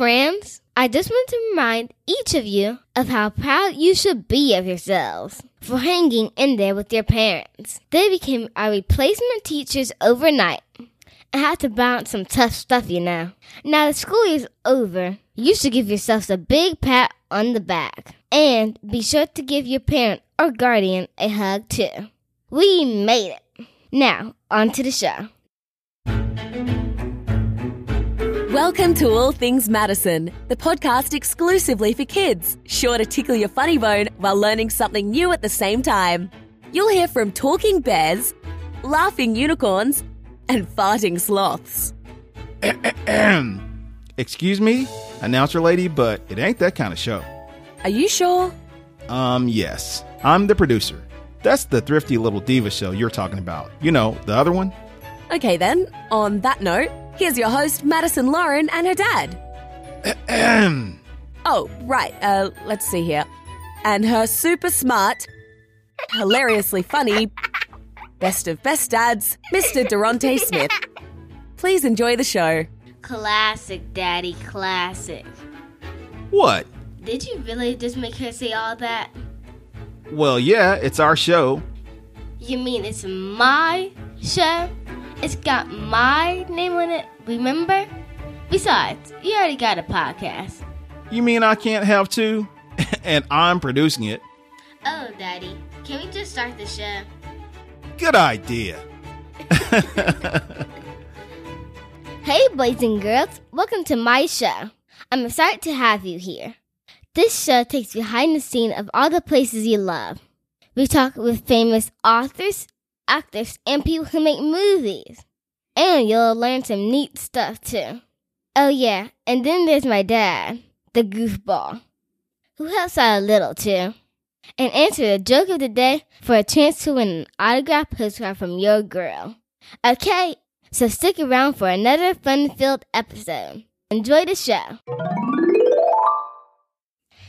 friends. I just want to remind each of you of how proud you should be of yourselves for hanging in there with your parents. They became our replacement teachers overnight and had to balance some tough stuff, you know. Now the school year's over. You should give yourselves a big pat on the back. And be sure to give your parent or guardian a hug too. We made it. Now, on to the show. Welcome to All Things Madison, the podcast exclusively for kids, sure to tickle your funny bone while learning something new at the same time. You'll hear from talking bears, laughing unicorns, and farting sloths. Excuse me, announcer lady, but it ain't that kind of show. Are you sure? Um, yes. I'm the producer. That's the thrifty little diva show you're talking about. You know, the other one? Okay, then, on that note, here's your host, Madison Lauren, and her dad. oh, right, uh, let's see here. And her super smart, hilariously funny, best of best dads, Mr. Durante Smith. Please enjoy the show. Classic, Daddy, classic. What? Did you really just make her say all that? Well, yeah, it's our show. You mean it's my show? It's got my name on it, remember? Besides, you already got a podcast. You mean I can't have two? and I'm producing it. Oh, Daddy, can we just start the show? Good idea. hey, boys and girls, welcome to my show. I'm excited to have you here. This show takes you behind the scene of all the places you love. We talk with famous authors, actors, and people who make movies. And you'll learn some neat stuff too. Oh, yeah, and then there's my dad, the goofball, who helps out a little too. And answer the joke of the day for a chance to win an autographed postcard from your girl. Okay, so stick around for another fun filled episode. Enjoy the show.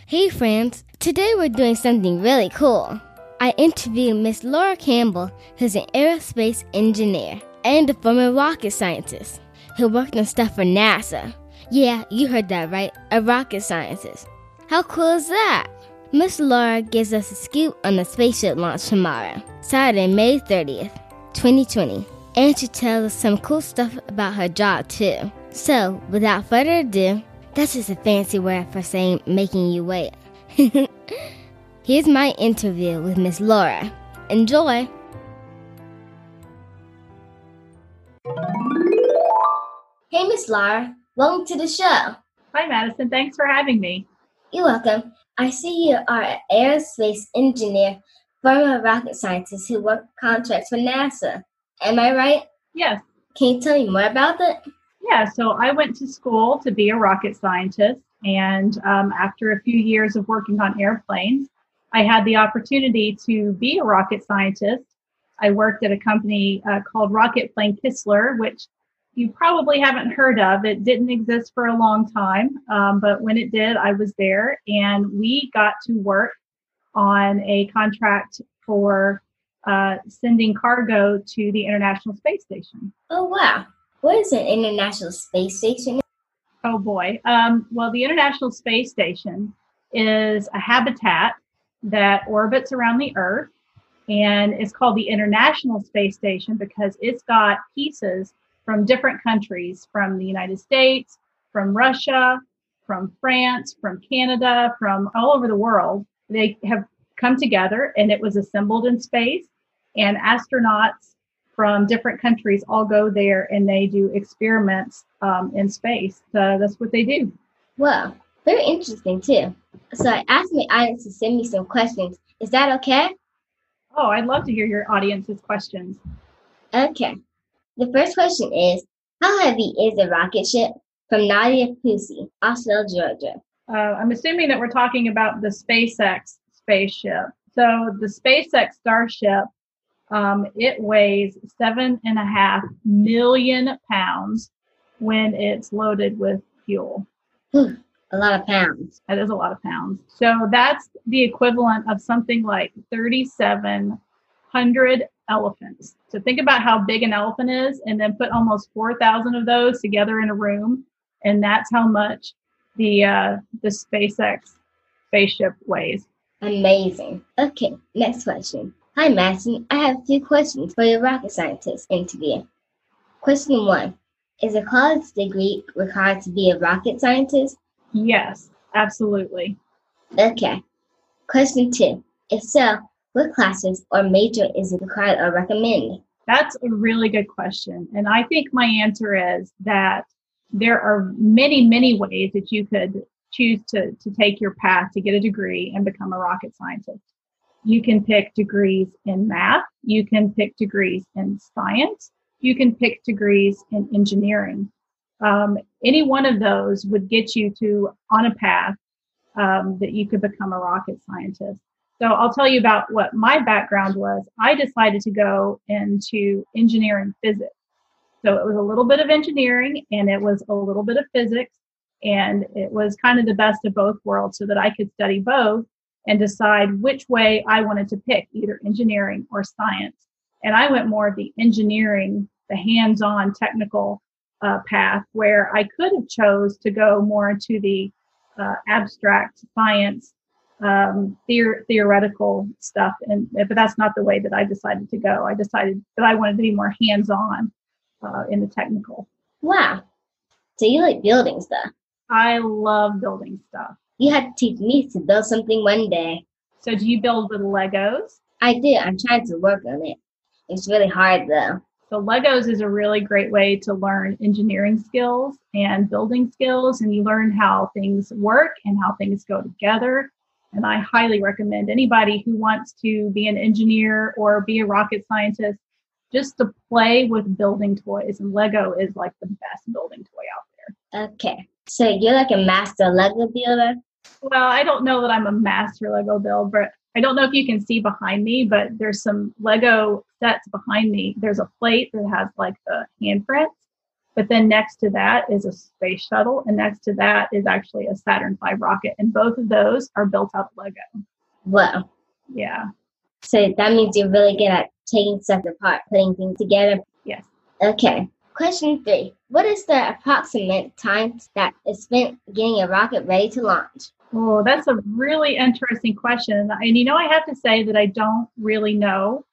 Hey, friends, today we're doing something really cool. I interviewed Miss Laura Campbell, who's an aerospace engineer and a former rocket scientist who worked on stuff for NASA. Yeah, you heard that right, a rocket scientist. How cool is that? Miss Laura gives us a scoop on the spaceship launch tomorrow, Saturday, May 30th, 2020. And she tells us some cool stuff about her job, too. So, without further ado, that's just a fancy word for saying making you wait. Here's my interview with Miss Laura. Enjoy! Hey, Miss Laura. Welcome to the show. Hi, Madison. Thanks for having me. You're welcome. I see you are an aerospace engineer, former rocket scientist who worked contracts for NASA. Am I right? Yes. Can you tell me more about it? Yeah, so I went to school to be a rocket scientist. And um, after a few years of working on airplanes, I had the opportunity to be a rocket scientist. I worked at a company uh, called Rocketplane Kistler, which you probably haven't heard of. It didn't exist for a long time, um, but when it did, I was there and we got to work on a contract for uh, sending cargo to the International Space Station. Oh, wow. What is an International Space Station? Oh, boy. Um, well, the International Space Station is a habitat that orbits around the Earth and it's called the International Space Station because it's got pieces from different countries from the United States, from Russia, from France, from Canada, from all over the world. They have come together and it was assembled in space, and astronauts from different countries all go there and they do experiments um, in space. So that's what they do. Wow, very interesting too. So I asked my audience to send me some questions. Is that okay? Oh, I'd love to hear your audience's questions. Okay. The first question is How heavy is a rocket ship from Nadia Pusey, Austell, Georgia? Uh, I'm assuming that we're talking about the SpaceX spaceship. So the SpaceX Starship, um, it weighs seven and a half million pounds when it's loaded with fuel. A lot of pounds. That is a lot of pounds. So that's the equivalent of something like 3,700 elephants. So think about how big an elephant is and then put almost 4,000 of those together in a room. And that's how much the uh, the SpaceX spaceship weighs. Amazing. Okay, next question. Hi, Madison. I have a few questions for your rocket scientist interview. Question one Is a college degree required to be a rocket scientist? Yes, absolutely. Okay. Question two. If so, what classes or major is required or recommended? That's a really good question. And I think my answer is that there are many, many ways that you could choose to, to take your path to get a degree and become a rocket scientist. You can pick degrees in math, you can pick degrees in science, you can pick degrees in engineering. Um, any one of those would get you to on a path um, that you could become a rocket scientist. So I'll tell you about what my background was. I decided to go into engineering physics. So it was a little bit of engineering and it was a little bit of physics. And it was kind of the best of both worlds so that I could study both and decide which way I wanted to pick, either engineering or science. And I went more of the engineering, the hands-on technical uh, path where I could have chose to go more into the uh, abstract science, um, theor- theoretical stuff. And but that's not the way that I decided to go. I decided that I wanted to be more hands-on uh, in the technical. Wow. So you like building stuff? I love building stuff. You had to teach me to build something one day. So do you build with Legos? I do. I'm trying to work on it. It's really hard though. So Legos is a really great way to learn engineering skills and building skills, and you learn how things work and how things go together. And I highly recommend anybody who wants to be an engineer or be a rocket scientist just to play with building toys. And Lego is like the best building toy out there. Okay. So you're like a master Lego builder? Well, I don't know that I'm a master Lego builder, but I don't know if you can see behind me, but there's some Lego sets behind me. There's a plate that has like the handprints, but then next to that is a space shuttle, and next to that is actually a Saturn V rocket, and both of those are built out of Lego. Wow. Yeah. So that means you're really good at taking stuff apart, putting things together. Yes. Okay. Question three. What is the approximate time that is spent getting a rocket ready to launch? Oh, that's a really interesting question. And you know, I have to say that I don't really know.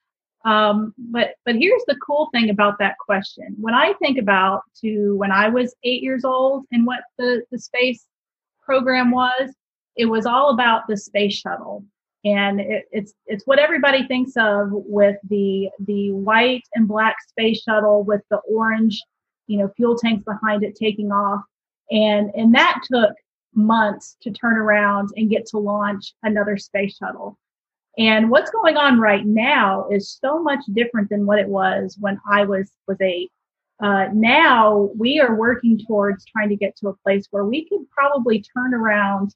Um, but but here's the cool thing about that question. When I think about to when I was eight years old and what the, the space program was, it was all about the space shuttle and it, it's it's what everybody thinks of with the the white and black space shuttle with the orange you know fuel tanks behind it taking off. And and that took months to turn around and get to launch another space shuttle. And what's going on right now is so much different than what it was when i was was eight. Uh, now we are working towards trying to get to a place where we could probably turn around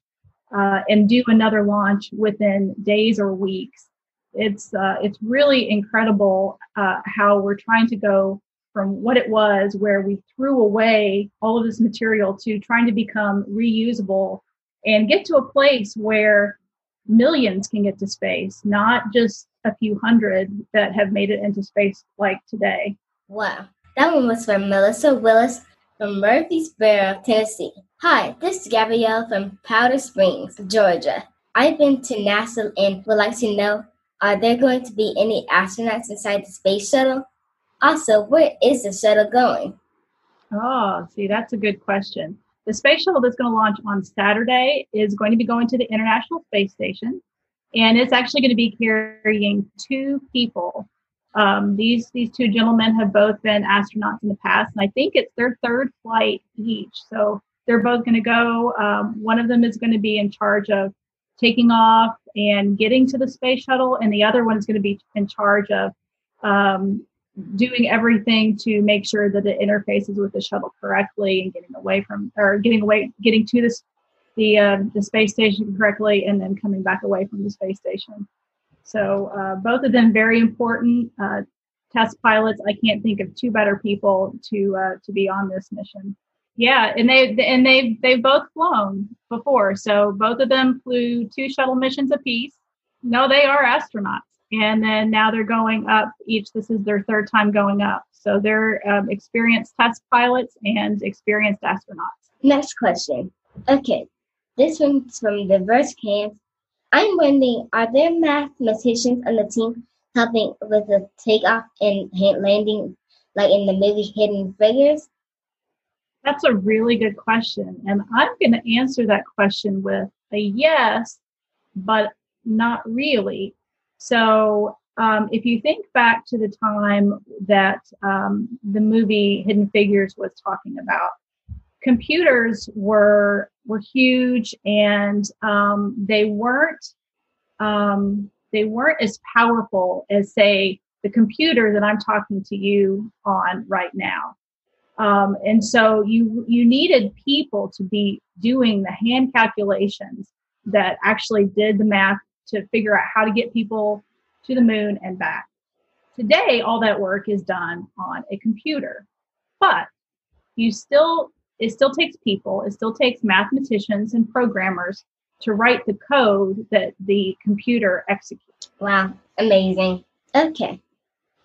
uh, and do another launch within days or weeks. It's uh, it's really incredible uh, how we're trying to go from what it was, where we threw away all of this material, to trying to become reusable and get to a place where millions can get to space, not just a few hundred that have made it into space like today. Wow. That one was from Melissa Willis from Murfreesboro, Tennessee. Hi, this is Gabrielle from Powder Springs, Georgia. I've been to NASA and would like to know are there going to be any astronauts inside the space shuttle? Also, where is the shuttle going? Oh, see, that's a good question. The space shuttle that's going to launch on Saturday is going to be going to the International Space Station, and it's actually going to be carrying two people um, these these two gentlemen have both been astronauts in the past, and I think it's their third flight each. So they're both going to go. Um, one of them is going to be in charge of taking off and getting to the space shuttle, and the other one is going to be in charge of um, doing everything to make sure that it interfaces with the shuttle correctly and getting away from or getting away getting to the uh, the space station correctly, and then coming back away from the space station. So uh, both of them very important uh, test pilots. I can't think of two better people to uh, to be on this mission. Yeah, and they and they they've both flown before. So both of them flew two shuttle missions apiece. No, they are astronauts, and then now they're going up. Each this is their third time going up. So they're um, experienced test pilots and experienced astronauts. Next question. Okay, this one's from Diverse Camps. I'm wondering, are there mathematicians on the team helping with the takeoff and landing, like in the movie Hidden Figures? That's a really good question. And I'm going to answer that question with a yes, but not really. So, um, if you think back to the time that um, the movie Hidden Figures was talking about, computers were were huge and um, they weren't um, they weren't as powerful as say the computer that I'm talking to you on right now. Um, and so you you needed people to be doing the hand calculations that actually did the math to figure out how to get people to the moon and back. Today, all that work is done on a computer, but you still it still takes people, it still takes mathematicians and programmers to write the code that the computer executes. Wow, amazing. Okay.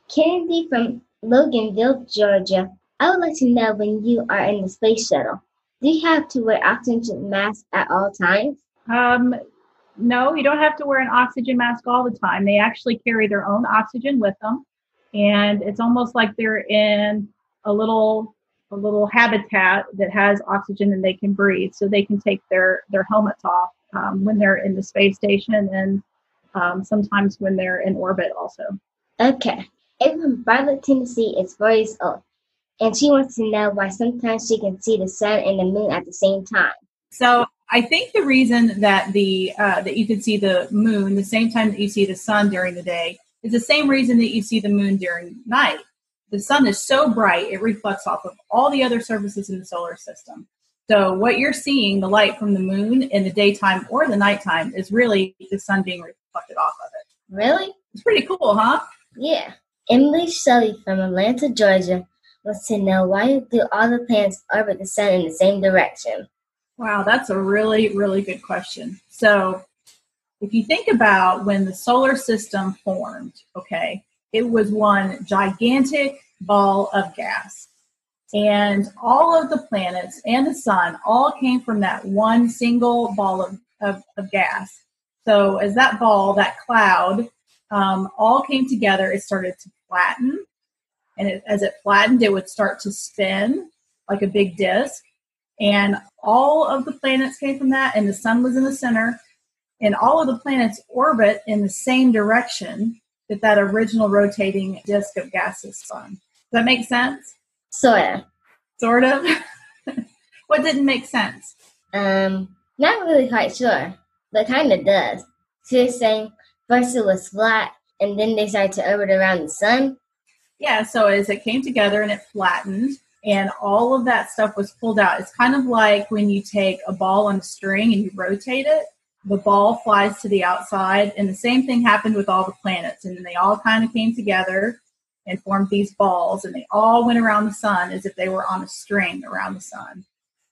Kennedy from Loganville, Georgia. I would like to know when you are in the space shuttle, do you have to wear oxygen mask at all times? Um, no, you don't have to wear an oxygen mask all the time. They actually carry their own oxygen with them, and it's almost like they're in a little a little habitat that has oxygen and they can breathe, so they can take their their helmets off um, when they're in the space station and um, sometimes when they're in orbit also. Okay. Ava from Violet, Tennessee is four years old, and she wants to know why sometimes she can see the sun and the moon at the same time. So I think the reason that the uh, that you can see the moon the same time that you see the sun during the day is the same reason that you see the moon during night. The sun is so bright it reflects off of all the other surfaces in the solar system. So what you're seeing, the light from the moon in the daytime or the nighttime, is really the sun being reflected off of it. Really? It's pretty cool, huh? Yeah. Emily Shelley from Atlanta, Georgia wants to know why do all the planets orbit the sun in the same direction? Wow, that's a really, really good question. So if you think about when the solar system formed, okay, it was one gigantic ball of gas. And all of the planets and the sun all came from that one single ball of, of, of gas. So as that ball, that cloud, um, all came together, it started to flatten. And it, as it flattened, it would start to spin like a big disc. And all of the planets came from that, and the sun was in the center. And all of the planets orbit in the same direction that that original rotating disk of gases spun. Does that make sense? Sort of. Sort of. what didn't make sense? Um, not really quite sure, but kind of does. So you're saying first it was flat, and then they started to orbit around the sun? Yeah, so as it came together and it flattened, and all of that stuff was pulled out. It's kind of like when you take a ball on a string and you rotate it, the ball flies to the outside, and the same thing happened with all the planets. And then they all kind of came together and formed these balls, and they all went around the sun as if they were on a string around the sun.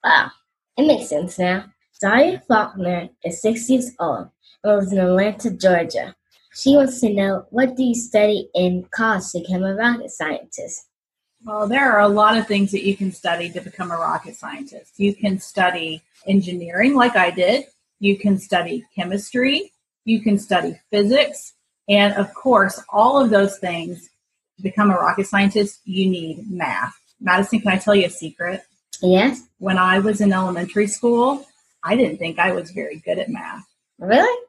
Wow, it makes sense now. Zaria Faulkner is six years old and lives in Atlanta, Georgia. She wants to know what do you study in college to become a rocket scientist? Well, there are a lot of things that you can study to become a rocket scientist. You can study engineering, like I did. You can study chemistry. You can study physics. And of course, all of those things to become a rocket scientist, you need math. Madison, can I tell you a secret? Yes. When I was in elementary school, I didn't think I was very good at math. Really?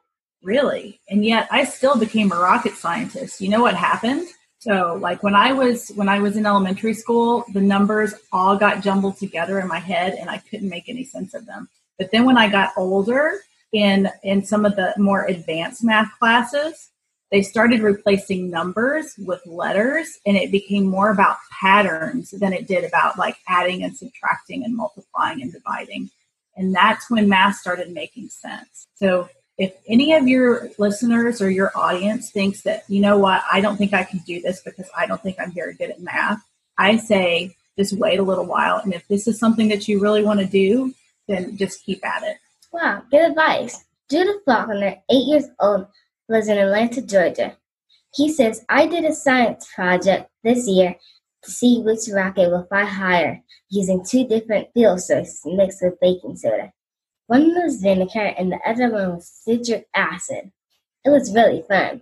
Really. And yet I still became a rocket scientist. You know what happened? So like when I was when I was in elementary school, the numbers all got jumbled together in my head and I couldn't make any sense of them. But then when I got older in in some of the more advanced math classes, they started replacing numbers with letters and it became more about patterns than it did about like adding and subtracting and multiplying and dividing. And that's when math started making sense. So if any of your listeners or your audience thinks that, you know what, I don't think I can do this because I don't think I'm very good at math, I say just wait a little while. And if this is something that you really want to do, then just keep at it. Wow, good advice. Judith Faulkner, eight years old, lives in Atlanta, Georgia. He says, I did a science project this year to see which rocket will fly higher using two different fuel sources mixed with baking soda. One was vinegar and the other one was citric acid. It was really fun.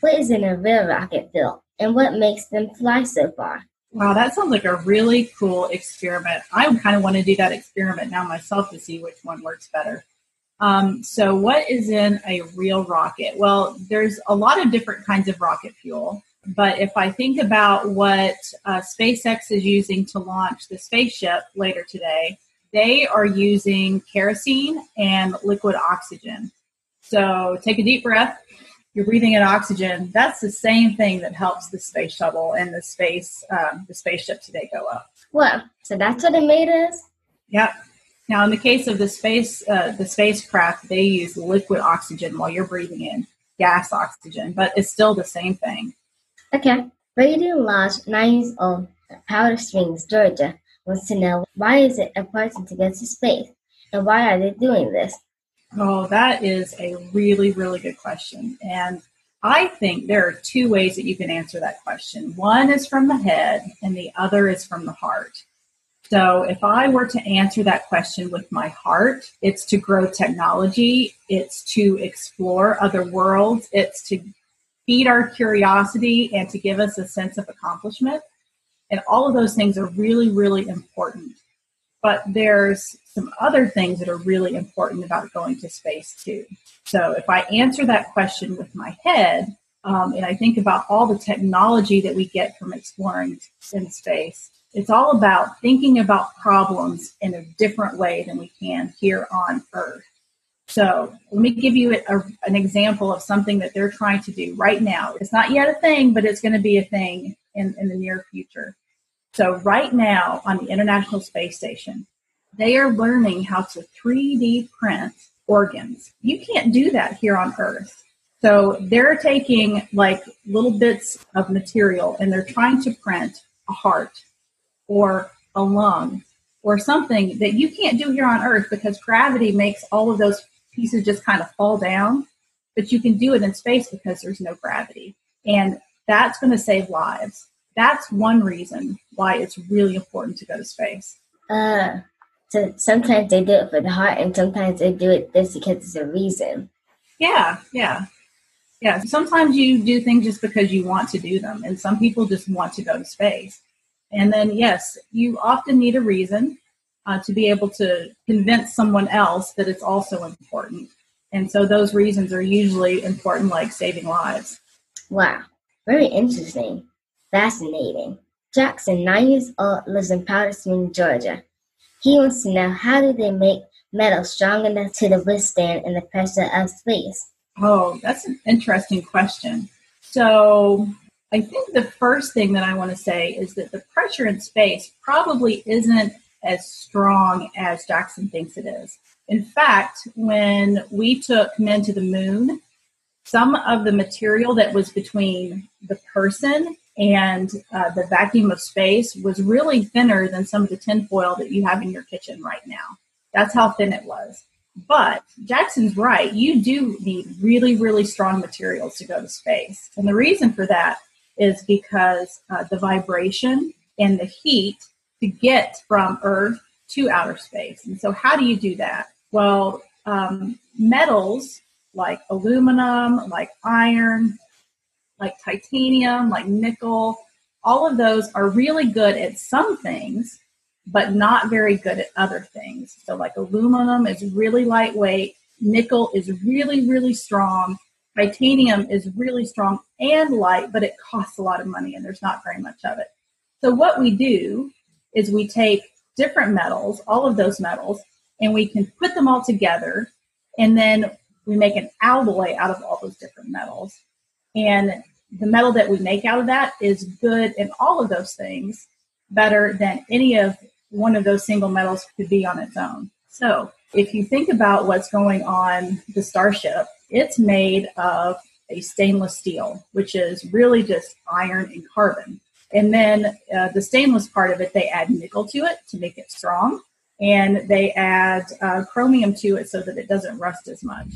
What is in a real rocket fuel, and what makes them fly so far? Wow, that sounds like a really cool experiment. I kind of want to do that experiment now myself to see which one works better. Um, so, what is in a real rocket? Well, there's a lot of different kinds of rocket fuel. But if I think about what uh, SpaceX is using to launch the spaceship later today, they are using kerosene and liquid oxygen. So, take a deep breath. You're breathing in oxygen. That's the same thing that helps the space shuttle and the space um, the spaceship today go up. Well, so that's what it made us. Yep. Now, in the case of the space, uh, the spacecraft, they use liquid oxygen while you're breathing in gas oxygen, but it's still the same thing. Okay. Radio Lodge, nine years old, Powder Springs, Georgia, wants to know why is it important to get to space, and why are they doing this? Oh, that is a really, really good question, and I think there are two ways that you can answer that question. One is from the head, and the other is from the heart. So, if I were to answer that question with my heart, it's to grow technology, it's to explore other worlds, it's to feed our curiosity and to give us a sense of accomplishment. And all of those things are really, really important. But there's some other things that are really important about going to space too. So, if I answer that question with my head, um, and I think about all the technology that we get from exploring in space, it's all about thinking about problems in a different way than we can here on Earth. So let me give you a, an example of something that they're trying to do right now. It's not yet a thing, but it's going to be a thing in, in the near future. So right now on the International Space Station, they are learning how to 3D print organs. You can't do that here on Earth. So they're taking like little bits of material and they're trying to print a heart or a lung or something that you can't do here on Earth because gravity makes all of those pieces just kind of fall down. But you can do it in space because there's no gravity. And that's going to save lives. That's one reason why it's really important to go to space. Uh, so sometimes they do it for the heart, and sometimes they do it just because it's a reason. Yeah, yeah, yeah. Sometimes you do things just because you want to do them, and some people just want to go to space. And then, yes, you often need a reason uh, to be able to convince someone else that it's also important. And so those reasons are usually important, like saving lives. Wow, very interesting. Fascinating. Jackson, nine years old, lives in Powder Georgia. He wants to know how do they make metal strong enough to withstand in the pressure of space? Oh, that's an interesting question. So I think the first thing that I want to say is that the pressure in space probably isn't as strong as Jackson thinks it is. In fact, when we took men to the moon, some of the material that was between the person and uh, the vacuum of space was really thinner than some of the tinfoil that you have in your kitchen right now. That's how thin it was. But Jackson's right. You do need really, really strong materials to go to space. And the reason for that is because uh, the vibration and the heat to get from Earth to outer space. And so, how do you do that? Well, um, metals like aluminum, like iron, like titanium, like nickel, all of those are really good at some things, but not very good at other things. So, like aluminum is really lightweight, nickel is really, really strong, Titanium is really strong and light, but it costs a lot of money and there's not very much of it. So what we do is we take different metals, all of those metals, and we can put them all together and then we make an alloy out of all those different metals. And the metal that we make out of that is good in all of those things, better than any of one of those single metals could be on its own. So if you think about what's going on the Starship, it's made of a stainless steel, which is really just iron and carbon. And then uh, the stainless part of it, they add nickel to it to make it strong. And they add uh, chromium to it so that it doesn't rust as much.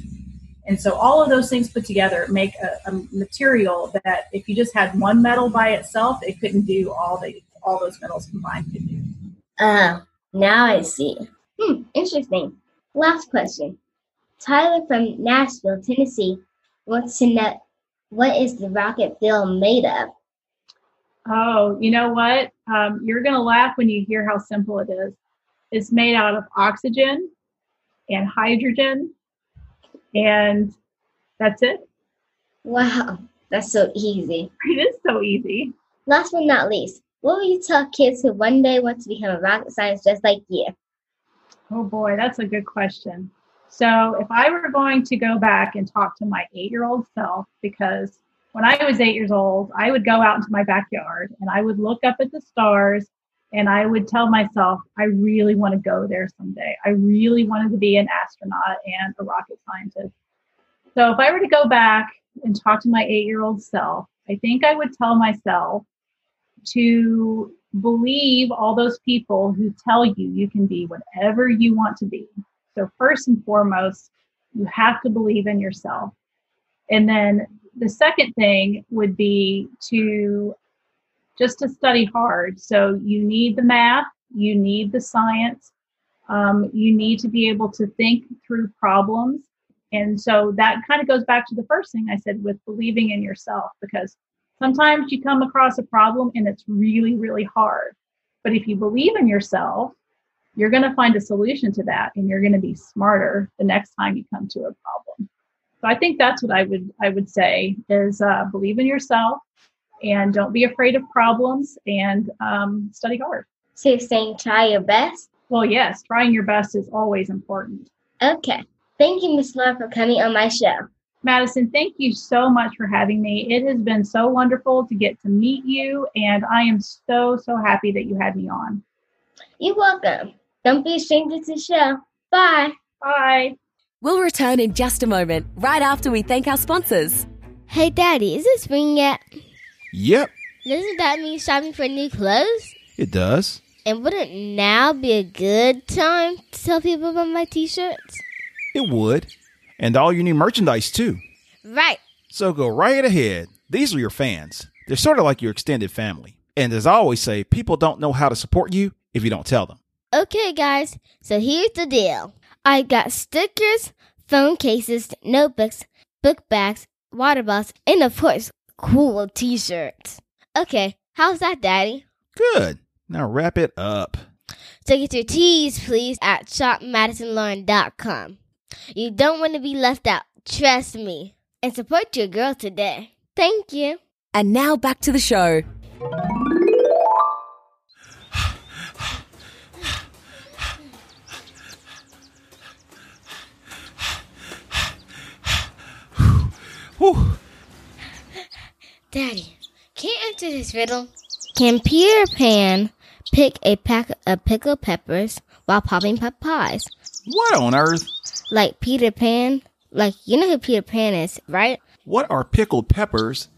And so all of those things put together make a, a material that if you just had one metal by itself, it couldn't do all the all those metals combined could do. Uh, now I see. Hmm, interesting. Last question. Tyler from Nashville, Tennessee wants to know what is the rocket fuel made of? Oh, you know what? Um, you're going to laugh when you hear how simple it is. It's made out of oxygen and hydrogen, and that's it. Wow, that's so easy. It is so easy. Last but not least, what will you tell kids who one day want to become a rocket scientist just like you? Oh boy, that's a good question. So, if I were going to go back and talk to my eight year old self, because when I was eight years old, I would go out into my backyard and I would look up at the stars and I would tell myself, I really want to go there someday. I really wanted to be an astronaut and a rocket scientist. So, if I were to go back and talk to my eight year old self, I think I would tell myself to believe all those people who tell you you can be whatever you want to be. So, first and foremost, you have to believe in yourself. And then the second thing would be to just to study hard. So, you need the math, you need the science, um, you need to be able to think through problems. And so that kind of goes back to the first thing I said with believing in yourself, because sometimes you come across a problem and it's really, really hard. But if you believe in yourself, you're going to find a solution to that and you're going to be smarter the next time you come to a problem. So I think that's what I would I would say is uh, believe in yourself and don't be afraid of problems and um, study hard. So you're saying try your best? Well, yes, trying your best is always important. Okay. Thank you, Miss Laura, for coming on my show. Madison, thank you so much for having me. It has been so wonderful to get to meet you, and I am so, so happy that you had me on. You're welcome. Don't be a stranger to the show. Bye. Bye. We'll return in just a moment, right after we thank our sponsors. Hey, Daddy, is it spring yet? Yep, Doesn't that mean shopping for new clothes? it does. And wouldn't now be a good time to tell people about my t shirts? It would. And all your new merchandise, too. Right. So go right ahead. These are your fans. They're sort of like your extended family. And as I always say, people don't know how to support you if you don't tell them. Okay, guys, so here's the deal I got stickers, phone cases, notebooks, book bags, water bottles, and of course, cool t shirts. Okay, how's that, Daddy? Good. Now wrap it up. So get your teas, please, at shopmadisonlauren.com. You don't want to be left out, trust me. And support your girl today. Thank you. And now back to the show. Whew. Daddy, can you answer this riddle? Can Peter Pan pick a pack of pickled peppers while popping pot pies? What on earth? Like Peter Pan? Like, you know who Peter Pan is, right? What are pickled peppers?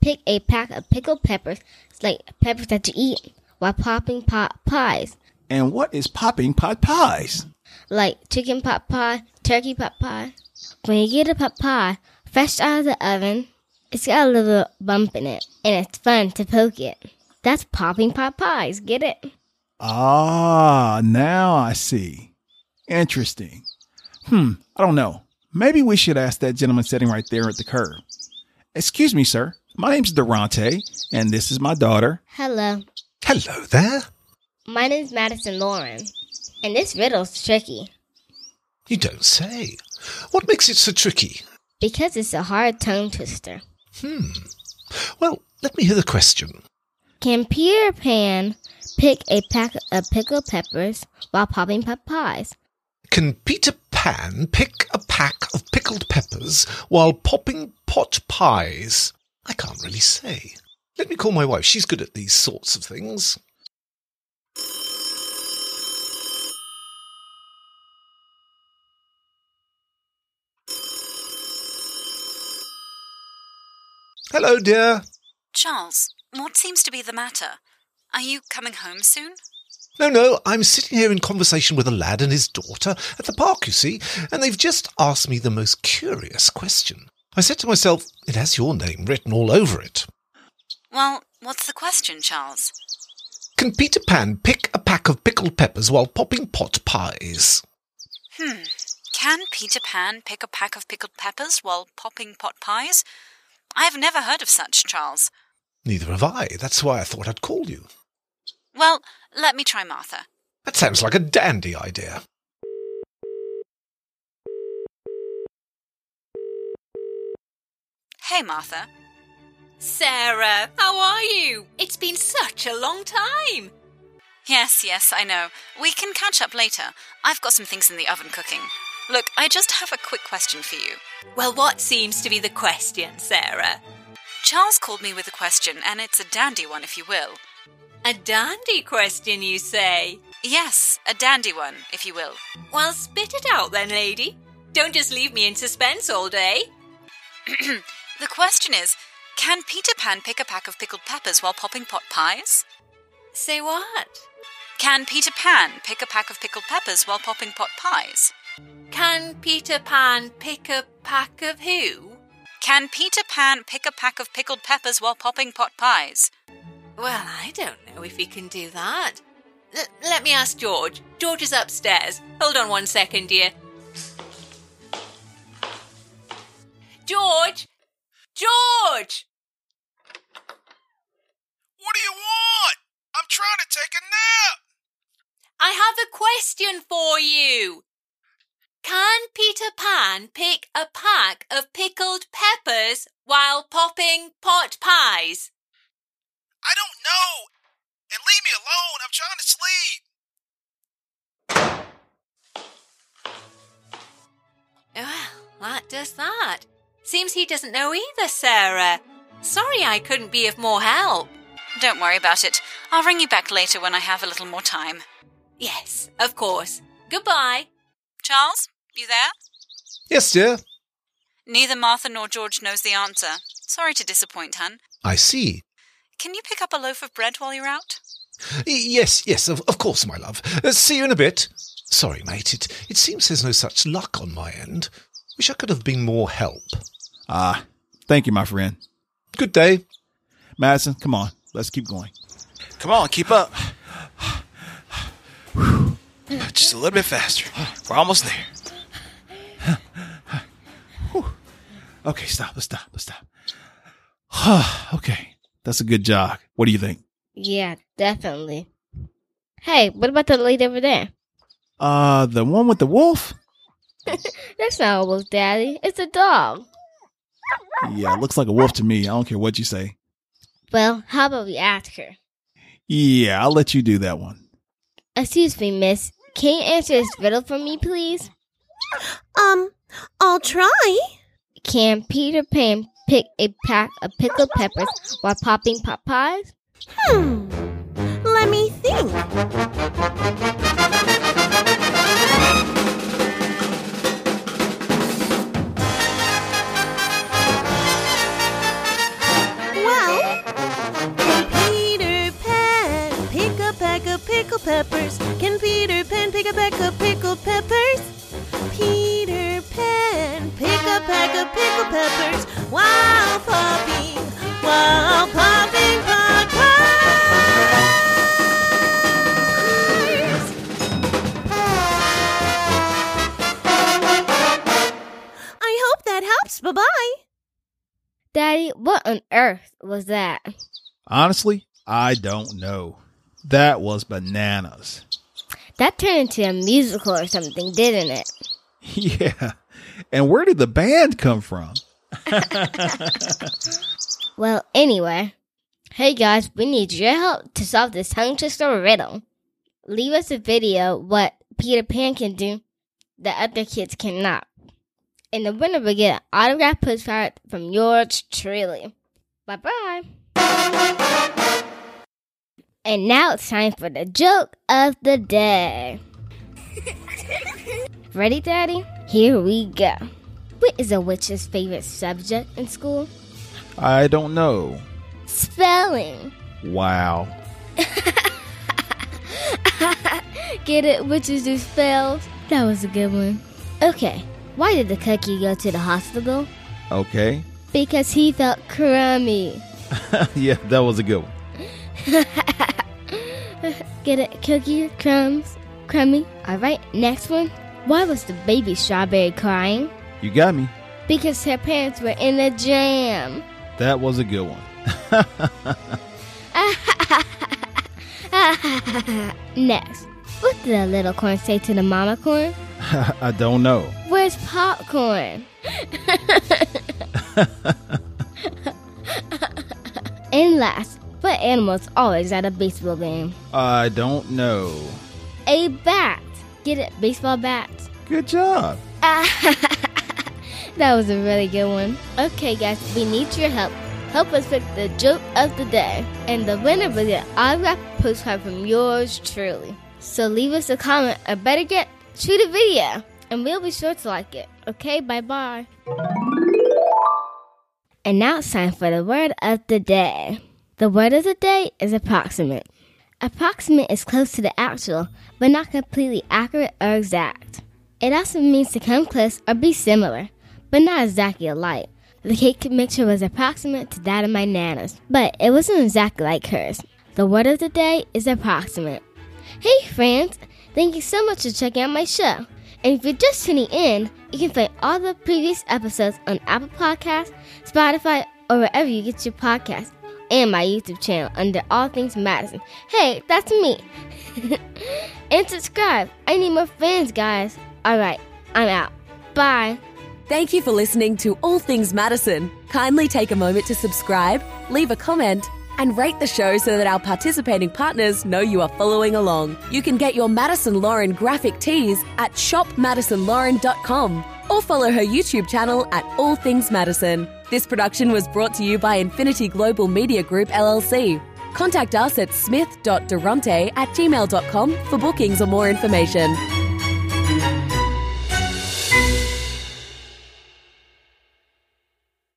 Pick a pack of pickled peppers, it's like peppers that you eat, while popping pot pies. And what is popping pot pies? Like chicken pot pie, turkey pot pie. When you get a pot pie, fresh out of the oven, it's got a little bump in it, and it's fun to poke it. That's popping pot pies, get it? Ah, now I see. Interesting. Hmm, I don't know. Maybe we should ask that gentleman sitting right there at the curb. Excuse me, sir. My name's Durante, and this is my daughter. Hello. Hello there. My name's Madison Lauren, and this riddle's tricky You don't say. What makes it so tricky? because it's a hard tongue twister. Hmm. Well, let me hear the question. Can Peter Pan pick a pack of pickled peppers while popping pot pies? Can Peter Pan pick a pack of pickled peppers while popping pot pies? I can't really say. Let me call my wife. She's good at these sorts of things. Hello, dear. Charles, what seems to be the matter? Are you coming home soon? No, no, I'm sitting here in conversation with a lad and his daughter at the park, you see, and they've just asked me the most curious question. I said to myself, it has your name written all over it. Well, what's the question, Charles? Can Peter Pan pick a pack of pickled peppers while popping pot pies? Hmm, Can Peter Pan pick a pack of pickled peppers while popping pot pies? I've never heard of such, Charles. Neither have I. That's why I thought I'd call you. Well, let me try Martha. That sounds like a dandy idea. Hey, Martha. Sarah, how are you? It's been such a long time. Yes, yes, I know. We can catch up later. I've got some things in the oven cooking. Look, I just have a quick question for you. Well, what seems to be the question, Sarah? Charles called me with a question, and it's a dandy one, if you will. A dandy question, you say? Yes, a dandy one, if you will. Well, spit it out then, lady. Don't just leave me in suspense all day. the question is Can Peter Pan pick a pack of pickled peppers while popping pot pies? Say what? Can Peter Pan pick a pack of pickled peppers while popping pot pies? Can Peter Pan pick a pack of who? Can Peter Pan pick a pack of pickled peppers while popping pot pies? Well, I don't know if he can do that. L- let me ask George. George is upstairs. Hold on one second, dear. George! George! What do you want? I'm trying to take a nap. I have a question for you. Can Peter Pan pick a pack of pickled peppers while popping pot pies? I don't know. And leave me alone. I'm trying to sleep. Well, that does that. Seems he doesn't know either, Sarah. Sorry I couldn't be of more help. Don't worry about it. I'll ring you back later when I have a little more time. Yes, of course. Goodbye. Charles, you there? Yes, dear. Neither Martha nor George knows the answer. Sorry to disappoint, hun. I see. Can you pick up a loaf of bread while you're out? Yes, yes, of, of course, my love. Uh, see you in a bit. Sorry, mate. It, it seems there's no such luck on my end. Wish I could have been more help. Ah, thank you, my friend. Good day. Madison, come on. Let's keep going. Come on, keep up. Just a little bit faster. We're almost there. Okay, stop. Let's stop. Let's stop. okay, that's a good jog. What do you think? Yeah, definitely. Hey, what about the lady over there? Uh, the one with the wolf? That's not a wolf, Daddy. It's a dog. Yeah, it looks like a wolf to me. I don't care what you say. Well, how about we ask her? Yeah, I'll let you do that one. Excuse me, miss. Can you answer this riddle for me, please? Um, I'll try. Can Peter Pan pick a pack of pickled peppers while popping pot pies? Hmm. Let me think. Well, can Peter Pan pick a pack of pickled peppers? Can Peter Pan pick a pack of pickled peppers? Peter Pan pick a pack of pickled peppers while popping, while popping pot pies. I hope that helps. Bye bye. Daddy, what on earth was that? Honestly, I don't know. That was bananas. That turned into a musical or something, didn't it? Yeah. And where did the band come from? Well, anyway. Hey guys, we need your help to solve this tongue twister riddle. Leave us a video what Peter Pan can do that other kids cannot. And the winner will get an autographed postcard from yours truly. Bye bye. And now it's time for the joke of the day. Ready, Daddy? Here we go. What is a witch's favorite subject in school? I don't know. Spelling. Wow. Get it? Witches do spells? That was a good one. Okay. Why did the cookie go to the hospital? Okay. Because he felt crummy. yeah, that was a good one. Get it? Cookie, crumbs, crummy. Alright, next one. Why was the baby strawberry crying? You got me. Because her parents were in a jam. That was a good one. Next, what did the little corn say to the mama corn? I don't know. Where's popcorn? and last, what animal's always at a baseball game? I don't know. A bat. Get it? Baseball bat. Good job. that was a really good one. Okay, guys, we need your help. Help us pick the joke of the day. And the winner will get an autographed postcard from yours truly. So leave us a comment, or better get, shoot a video, and we'll be sure to like it. Okay, bye bye. And now it's time for the word of the day. The word of the day is approximate. Approximate is close to the actual, but not completely accurate or exact. It also means to come close or be similar, but not exactly alike. The cake mixture was approximate to that of my Nana's, but it wasn't exactly like hers. The word of the day is approximate. Hey friends, thank you so much for checking out my show. And if you're just tuning in, you can find all the previous episodes on Apple Podcasts, Spotify, or wherever you get your podcasts, and my YouTube channel under All Things Madison. Hey, that's me. and subscribe. I need more fans, guys. Alright, I'm out. Bye. Thank you for listening to All Things Madison. Kindly take a moment to subscribe, leave a comment, and rate the show so that our participating partners know you are following along. You can get your Madison Lauren graphic tees at shopmadisonlauren.com or follow her YouTube channel at All Things Madison. This production was brought to you by Infinity Global Media Group LLC. Contact us at smith.durante at gmail.com for bookings or more information.